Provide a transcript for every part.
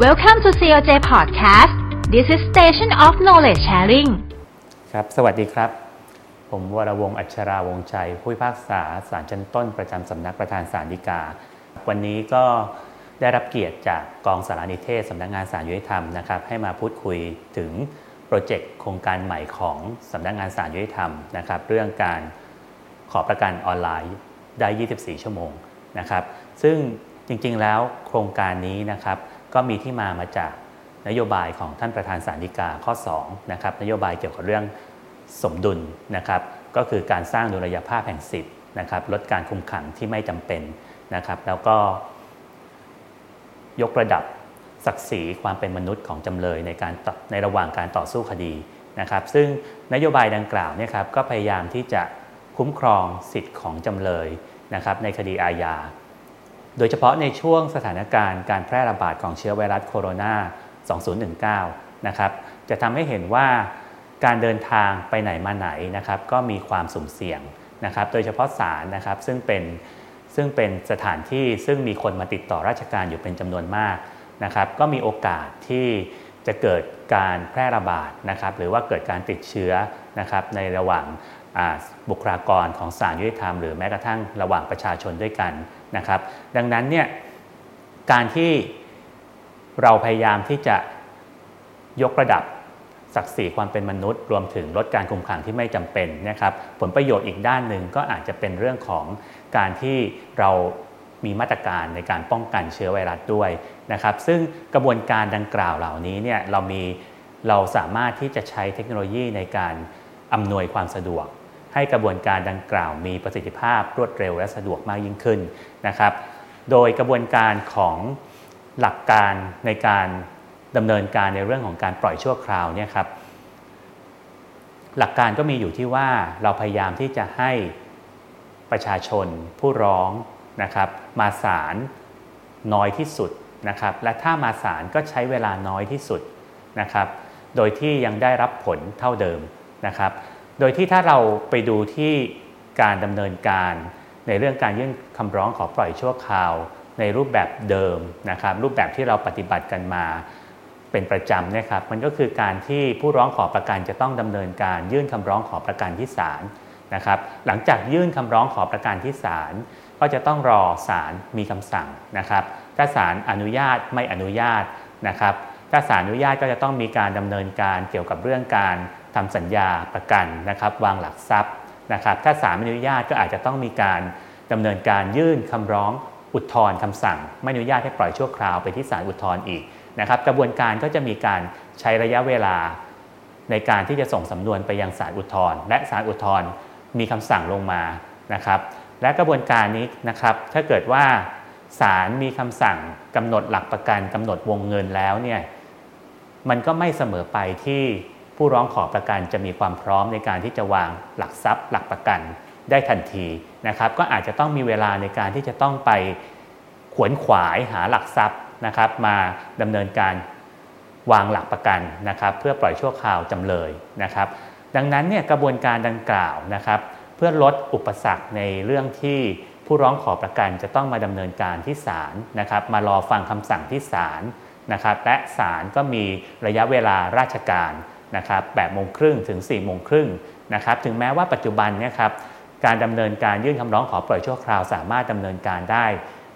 Welcome to COJ Podcast This is Station of Knowledge Sharing ครับ สวัสดีครับ ผมวรวงศ์อัชราวงชัย ผู้พิพากษาศาลชั้นต้นประจำสำนักประธานศาลฎีกา วันนี้ก็ได้รับเกียรติจากกองสารนิเทศสำนักงานศาลยุติธรรมนะครับ ให้มาพูดคุยถึงโปรเจกต์โครงการใหม่ของสำนักงานศาลยุติธรรมนะครับ เรื่องการขอประกันออนไลน์ได้ 24 ชั่วโมงนะครับ ซึ่งจริงๆแล้วโครงการนี้นะครับ ก็มีที่มามาจากนโยบายของท่านประธานสารดีกาข้อ2นะครับนโยบายเกี่ยวกับเรื่องสมดุลนะครับก็คือการสร้างดุลยภาพแห่งสิทธิ์นะครับลดการคุมขังที่ไม่จำเป็นนะครับ แล้วก็ยกระดับศักดิ์ศรีความเป็นมนุษย์ของจำเลยในการในระหว่างการต่อสู้คดีนะครับ ซึ่งนโยบายดังกล่าวเนี่ยครับก็พยายามที่จะคุ้มครองสิทธิ์ของจำเลยนะครับในคดีอาญา โดยเฉพาะในช่วงสถานการณ์การแพร่ระบาดของเชื้อไวรัสโคโรนา 2019 นะครับ จะทำให้เห็นว่าการเดินทางไปไหนมาไหนนะครับ ก็มีความสุ่มเสี่ยงนะครับ โดยเฉพาะศาลนะครับซึ่งเป็นซึ่งเป็นสถานที่ซึ่งมีคนมาติดต่อราชการอยู่เป็นจำนวนมากนะครับ ก็มีโอกาสที่จะเกิดการแพร่ระบาดนะครับ หรือว่าเกิดการติดเชื้อนะครับในระหว่าง บุคลากรของศาลยุติธรรมหรือแม้กระทั่งระหว่างประชาชนด้วยกันนะครับ ดังนั้นเนี่ยการที่เราพยายามที่จะยกระดับศักดิ์ศรีความเป็นมนุษย์ รวมถึงลดการคุมขังที่ไม่จำเป็นนะครับผลประโยชน์อีกด้านหนึ่งก็อาจจะเป็นเรื่องของการที่เรามีมาตรการในการป้องกันเชื้อไวรัสด้วยนะครับซึ่งกระบวนการดังกล่าวเหล่านี้เนี่ยเรามีเราสามารถที่จะใช้เทคโนโลยีในการอำนวยความสะดวก ให้กระบวนการดังกล่าวมีประสิทธิภาพรวดเร็วและสะดวกมากยิ่งขึ้นนะครับ โดยกระบวนการของหลักการในการดำเนินการในเรื่องของการปล่อยชั่วคราวเนี่ยครับหลักการก็มีอยู่ที่ว่าเราพยายามที่จะให้ประชาชนผู้ร้องนะครับ มาศาลน้อยที่สุดนะครับ และถ้ามาศาลก็ใช้เวลาน้อยที่สุดนะครับ โดยที่ยังได้รับผลเท่าเดิมนะครับ โดยที่ถ้าเราไปดูที่การดำเนินการในเรื่องการยื่นคำร้องขอปล่อยชั่วคราว ในรูปแบบเดิมนะครับรูปแบบที่เราปฏิบัติกันมาเป็นประจำนะครับมันก็คือการที่ผู้ร้องขอประกันจะต้องดำเนินการ ยื่นคำร้องขอประกันที่ศาลนะครับหลังจากยื่นคำร้องขอประกันที่ศาลก็จะต้องรอศาลมีคำสั่งนะครับถ้าศาลอนุญาตไม่อนุญาตนะครับ ถ้าศาลอนุญาตก็จะต้องมีการดำเนินการเกี่ยวกับเรื่องการทำสัญญาประกันนะครับวางหลักทรัพย์นะครับ ถ้าศาลอนุญาตก็อาจจะต้องมีการดำเนินการยื่นคำร้องอุทธรณ์คำสั่ง ไม่อนุญาตให้ปล่อยชั่วคราวไปที่ศาลอุทธรณ์อีกนะครับ กระบวนการก็จะมีการใช้ระยะเวลาในการที่จะส่งสำนวนไปยังศาลอุทธรณ์และศาลอุทธรณ์มีคำสั่งลงมานะครับ และกระบวนการนี้นะครับถ้าเกิดว่าศาลมีคำสั่งกำหนดหลักประกันกำหนดวงเงินแล้วเนี่ย มันก็ไม่เสมอไปที่ผู้ร้องขอประกันจะมีความพร้อมในการที่จะวางหลักทรัพย์ หลักประกันได้ทันทีนะครับ ก็อาจจะต้องมีเวลาในการที่จะต้องไปขวนขวายหาหลักทรัพย์นะครับ มาดำเนินการวางหลักประกันนะครับ เพื่อปล่อยชั่วคราวจำเลยนะครับ ดังนั้นเนี่ยกระบวนการดังกล่าวนะครับ เพื่อลดอุปสรรคในเรื่องที่ผู้ร้องขอประกันจะต้องมาดำเนินการที่ศาลนะครับ มารอฟังคำสั่งที่ศาล นะครับและศาลก็มีระยะเวลาราชการนะครับแบบโมงครึ่งถึง4ี่โมงครึ่งนะครับถึงแม้ว่าปัจจุบันเนี่ยครับการดำเนินการยื่นคำร้องขอปล่อยชั่วคราวสามารถดำเนินการได้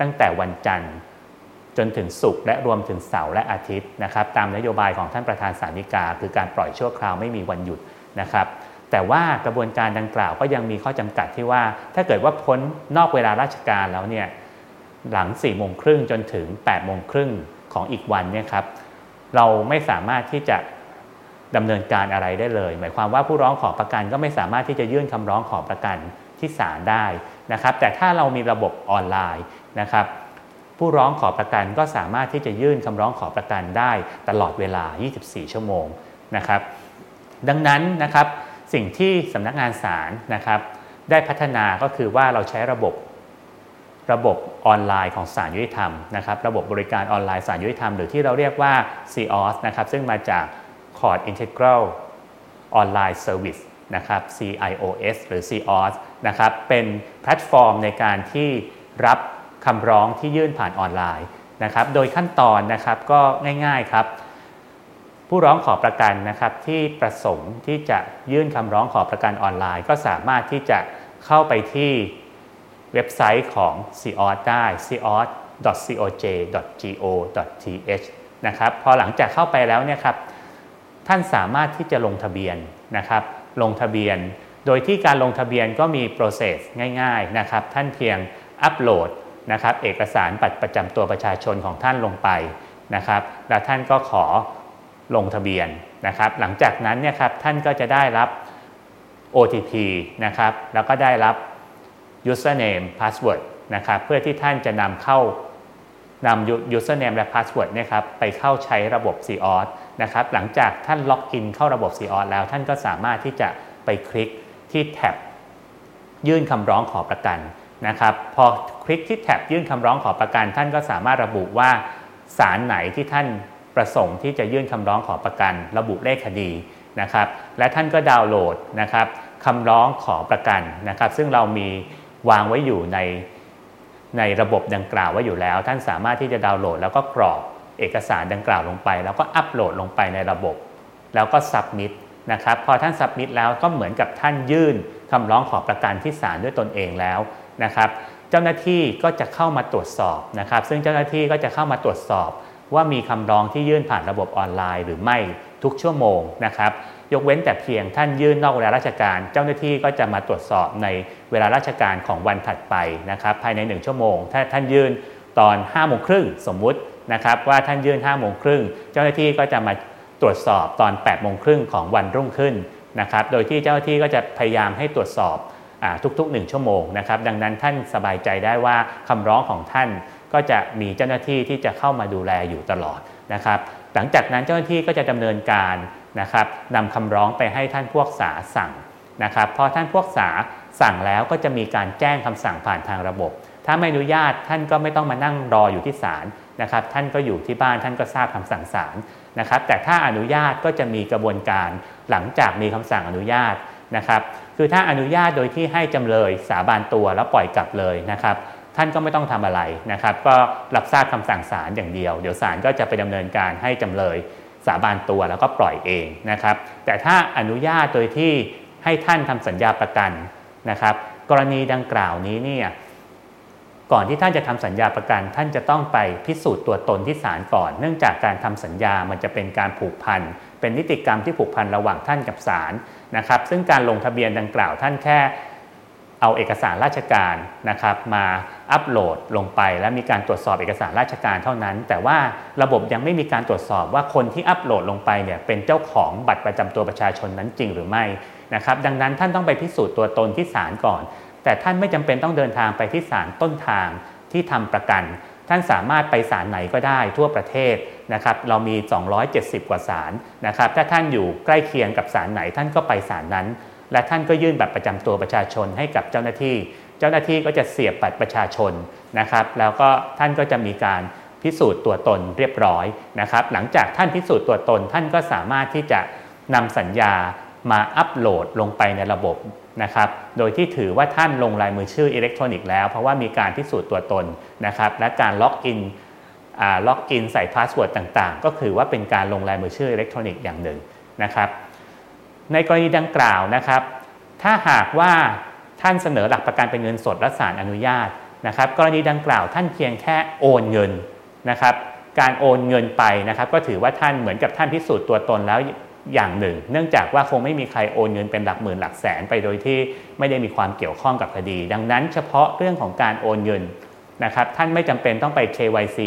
ตั้งแต่วันจันทร์ จนถึงศุกร์และรวมถึงเสาร์และอาทิตย์นะครับตามนโยบายของท่านประธานสาริกา คือการปล่อยชั่วคราวไม่มีวันหยุดนะครับแต่ว่ากระบวนการดังกล่าวก็ยังมีข้อจำกัดที่ว่า ถ้าเกิดว่าพ้นนอกเวลาราชการแล้วเนี่ยหลัง4ี่โมงครึ่งจนถึง8ปดโมงครึ่ง ของอีกวันเนี่ยครับเราไม่สามารถที่จะดำเนินการอะไรได้เลย หมายความว่าผู้ร้องขอประกันก็ไม่สามารถที่จะยื่นคำร้องขอประกันที่ศาลได้นะครับ แต่ถ้าเรามีระบบออนไลน์นะครับ ผู้ร้องขอประกันก็สามารถที่จะยื่นคำร้องขอประกันได้ตลอดเวลา 24 ชั่วโมงนะครับ ดังนั้นนะครับสิ่งที่สำนักงานศาลนะครับ ได้พัฒนาก็คือว่าเราใช้ระบบ ระบบออนไลน์ของศาลยุติธรรมนะครับระบบบริการออนไลน์ศาลยุติธรรม หรือที่เราเรียกว่า COS นะครับซึ่งมาจาก Cord Integral Online Service นะครับ CIOS หรือ COS นะครับเป็นแพลตฟอร์มในการที่รับคำร้องที่ยื่นผ่านออนไลน์นะครับโดยขั้นตอนนะครับก็ง่ายๆครับ ผู้ร้องขอประกันนะครับที่ประสงค์ที่จะยื่นคำร้องขอประกันออนไลน์ ก็สามารถที่จะเข้าไปที่ เว็บไซต์ของ CIOS ได้ cios.coj.go.th นะครับพอหลังจากเข้าไปแล้วเนี่ยครับท่านสามารถที่จะลงทะเบียนนะครับลงทะเบียน โดยที่การลงทะเบียนก็มีโปรเซสง่ายๆนะครับท่านเพียงอัปโหลดนะครับเอกสารบัตรประจำตัวประชาชนของท่านลงไปนะครับแล้วท่านก็ขอลงทะเบียนนะครับหลังจากนั้นเนี่ยครับท่านก็จะได้รับ OTP นะครับแล้วก็ได้รับ username password นะครับเพื่อที่ท่านจะนำเข้านำ username และ password นะครับไปเข้าใช้ระบบ c o s นะครับหลังจากท่านล็อกอินเข้าระบบ c o s แล้วท่านก็สามารถที่จะไปคลิกที่แท็บยื่นคำร้องขอประกันนะครับพอคลิกที่แท็บยื่นคำร้องขอประกัน ท่านก็สามารถระบุว่าสารไหนที่ท่านประสงค์ที่จะยื่นคำร้องขอประกัน ระบุเลขคดีนะครับและท่านก็ดาวน์โหลดนะครับคำร้องขอประกันนะครับซึ่งเรามี วางไว้อยู่ในในระบบดังกล่าวไว้อยู่แล้ว ท่านสามารถที่จะดาวน์โหลด แล้วก็กรอกเอกสารดังกล่าวลงไป แล้วก็อัปโหลดลงไปในระบบ แล้วก็สับมิดนะครับพอท่านสับมิดแล้วก็เหมือนกับท่านยื่นคำร้องขอประกันที่ศาลด้วยตนเองแล้วนะครับ เจ้าหน้าที่ก็จะเข้ามาตรวจสอบนะครับ ซึ่งเจ้าหน้าที่ก็จะเข้ามาตรวจสอบ ว่ามีคำร้องที่ยื่นผ่านระบบออนไลน์ หรือไม่ทุกชั่วโมงนะครับ ยกเว้นแต่เพียงท่านยื่นนอกเวลาราชการ เจ้าหน้าที่ก็จะมาตรวจสอบในเวลาราชการของวันถัดไปนะครับภายใน 1 ชั่วโมง ถ้าท่านยื่นตอน5โมงครึ่งสมมุตินะครับว่าท่านยื่น5โมงครึ่งเจ้าหน้าที่ก็จะมาตรวจสอบตอน8โมงครึ่งของวันรุ่งขึ้นนะครับโดยที่เจ้าหน้าที่ก็จะพยายามให้ตรวจสอบทุกๆ 1 ชั่วโมงนะครับดังนั้นท่านสบายใจได้ว่าคำร้องของท่านก็จะมีเจ้าหน้าที่ที่จะเข้ามาดูแลอยู่ตลอดนะครับหลังจากนั้นเจ้าหน้าที่ก็จะดำเนินการ นะครับนำคำร้องไปให้ท่านพวกษาสั่งนะครับพอท่านพวกษาสั่งแล้วก็จะมีการแจ้งคำสั่งผ่านทางระบบ ถ้าไม่อนุญาตท่านก็ไม่ต้องมานั่งรออยู่ที่ศาลนะครับท่านก็อยู่ที่บ้านท่านก็ทราบคำสั่งศาลนะครับแต่ถ้าอนุญาตก็จะมีกระบวนการหลังจากมีคำสั่งอนุญาตนะครับคือถ้าอนุญาตโดยที่ให้จำเลยสาบานตัวแล้วปล่อยกลับเลยนะครับท่านก็ไม่ต้องทำอะไรนะครับ ก็รับทราบคำสั่งศาลอย่างเดียว เดี๋ยวศาลก็จะไปดำเนินการให้จำเลย สาบานตัวแล้วก็ปล่อยเองนะครับ แต่ถ้าอนุญาตโดยที่ให้ท่านทำสัญญาประกันนะครับ กรณีดังกล่าวนี้เนี่ยก่อนที่ท่านจะทำสัญญาประกัน ท่านจะต้องไปพิสูจน์ตัวตนที่ศาลก่อน เนื่องจากการทำสัญญามันจะเป็นการผูกพันเป็นนิติกรรมที่ผูกพันระหว่างท่านกับศาลนะครับ ซึ่งการลงทะเบียนดังกล่าวท่านแค่ เอาเอกสารราชการนะครับมาอัปโหลดลงไป และมีการตรวจสอบเอกสารราชการเท่านั้น แต่ว่าระบบยังไม่มีการตรวจสอบว่าคนที่อัปโหลดลงไปเนี่ยเป็นเจ้าของบัตรประจำตัวประชาชนนั้นจริงหรือไม่นะครับดังนั้นท่านต้องไปพิสูจน์ตัวตนที่ศาลก่อน แต่ท่านไม่จำเป็นต้องเดินทางไปที่ศาลต้นทางที่ทำประกัน ท่านสามารถไปศาลไหนก็ได้ทั่วประเทศนะครับเรามี 270 กว่าศาลนะครับถ้าท่านอยู่ใกล้เคียงกับศาลไหนท่านก็ไปศาลนั้น และท่านก็ยื่นบัตรประจำตัวประชาชนให้กับเจ้าหน้าที่ เจ้าหน้าที่ก็จะเสียบบัตรประชาชนนะครับ แล้วก็ท่านก็จะมีการพิสูจน์ตัวตนเรียบร้อยนะครับ หลังจากท่านพิสูจน์ตัวตน ท่านก็สามารถที่จะนำสัญญามาอัปโหลดลงไปในระบบนะครับ โดยที่ถือว่าท่านลงลายมือชื่ออิเล็กทรอนิกส์แล้ว เพราะว่ามีการพิสูจน์ตัวตนนะครับ และการ login login ใส่ password ต่างๆ ก็คือว่าเป็นการลงลายมือชื่ออิเล็กทรอนิกส์อย่างหนึ่งนะครับ ในกรณีดังกล่าวนะครับ ถ้าหากว่าท่านเสนอหลักประกันเป็นเงินสดและศาลอนุญาตนะครับ กรณีดังกล่าวท่านเพียงแค่โอนเงินนะครับ การโอนเงินไปนะครับ ก็ถือว่าท่านเหมือนกับท่านพิสูจน์ตัวตนแล้วอย่างหนึ่ง เนื่องจากว่าคงไม่มีใครโอนเงินเป็นหลักหมื่นหลักแสนไปโดยที่ไม่ได้มีความเกี่ยวข้องกับคดี ดังนั้นเฉพาะเรื่องของการโอนเงินนะครับ ท่านไม่จำเป็นต้องไป KYC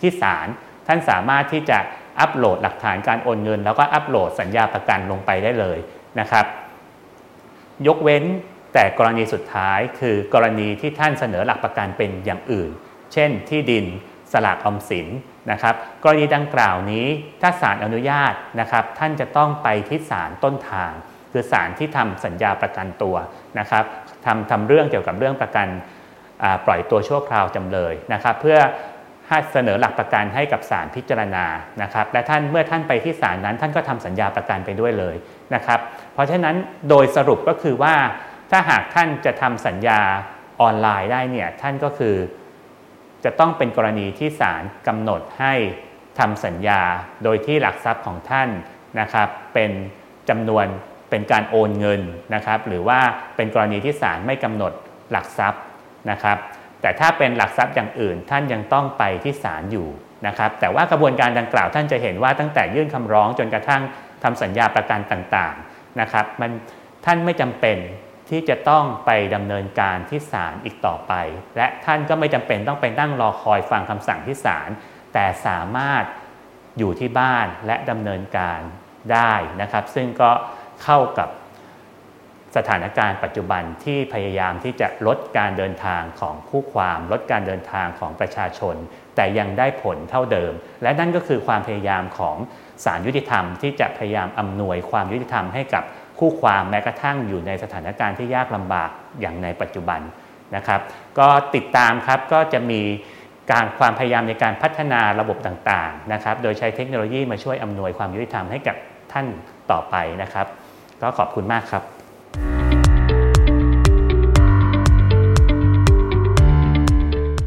ที่ศาลท่านสามารถที่จะ อัปโหลดหลักฐานการโอนเงิน แล้วก็อัปโหลดสัญญาประกันลงไปได้เลยนะครับ ยกเว้นแต่กรณีสุดท้ายคือกรณีที่ท่านเสนอหลักประกันเป็นอย่างอื่น เช่น ที่ดินสลากออมสินนะครับ กรณีดังกล่าวนี้ถ้าศาลอนุญาตนะครับ ท่านจะต้องไปที่ศาลต้นทาง คือศาลที่ทำสัญญาประกันตัวนะครับทำทำเรื่องเกี่ยวกับเรื่องประกันปล่อยตัวชั่วคราวจำเลยนะครับ เพื่อ เสนอหลักประกันให้กับศาลพิจารณานะครับและท่านเมื่อท่านไปที่ศาลนั้น ท่านก็ทำสัญญาประกันไปด้วยเลยนะครับเพราะฉะนั้นโดยสรุปก็คือว่าถ้าหากท่านจะทำสัญญาออนไลน์ได้เนี่ยท่านก็คือ จะต้องเป็นกรณีที่ศาลกำหนดให้ทำสัญญาโดยที่หลักทรัพย์ของท่านนะครับเป็นจำนวนเป็นการโอนเงินนะครับหรือว่าเป็นกรณีที่ศาลไม่กำหนดหลักทรัพย์นะครับ แต่ถ้าเป็นหลักทรัพย์อย่างอื่นท่านยังต้องไปที่ศาลอยู่นะครับแต่ว่ากระบวนการดังกล่าวท่านจะเห็นว่าตั้งแต่ยื่นคำร้องจนกระทั่งทำสัญญาประกันต่างๆนะครับมันท่านไม่จำเป็นที่จะต้องไปดำเนินการที่ศาลอีกต่อไป และท่านก็ไม่จำเป็นต้องไปนั่งรอคอยฟังคำสั่งที่ศาลแต่สามารถอยู่ที่บ้านและดำเนินการได้นะครับ ซึ่งก็เข้ากับ สถานการณ์ปัจจุบันที่พยายามที่จะลดการเดินทางของคู่ความ ลดการเดินทางของประชาชน แต่ยังได้ผลเท่าเดิม และนั่นก็คือความพยายามของศาลยุติธรรม ที่จะพยายามอำนวยความยุติธรรมให้กับคู่ความแม้กระทั่งอยู่ในสถานการณ์ที่ยากลำบากอย่างในปัจจุบันนะครับ ก็ติดตามครับก็จะมีการความพยายามในการพัฒนาระบบต่างๆนะครับ โดยใช้เทคโนโลยีมาช่วยอำนวยความยุติธรรมให้กับท่านต่อไปนะครับ ก็ขอบคุณมากครับ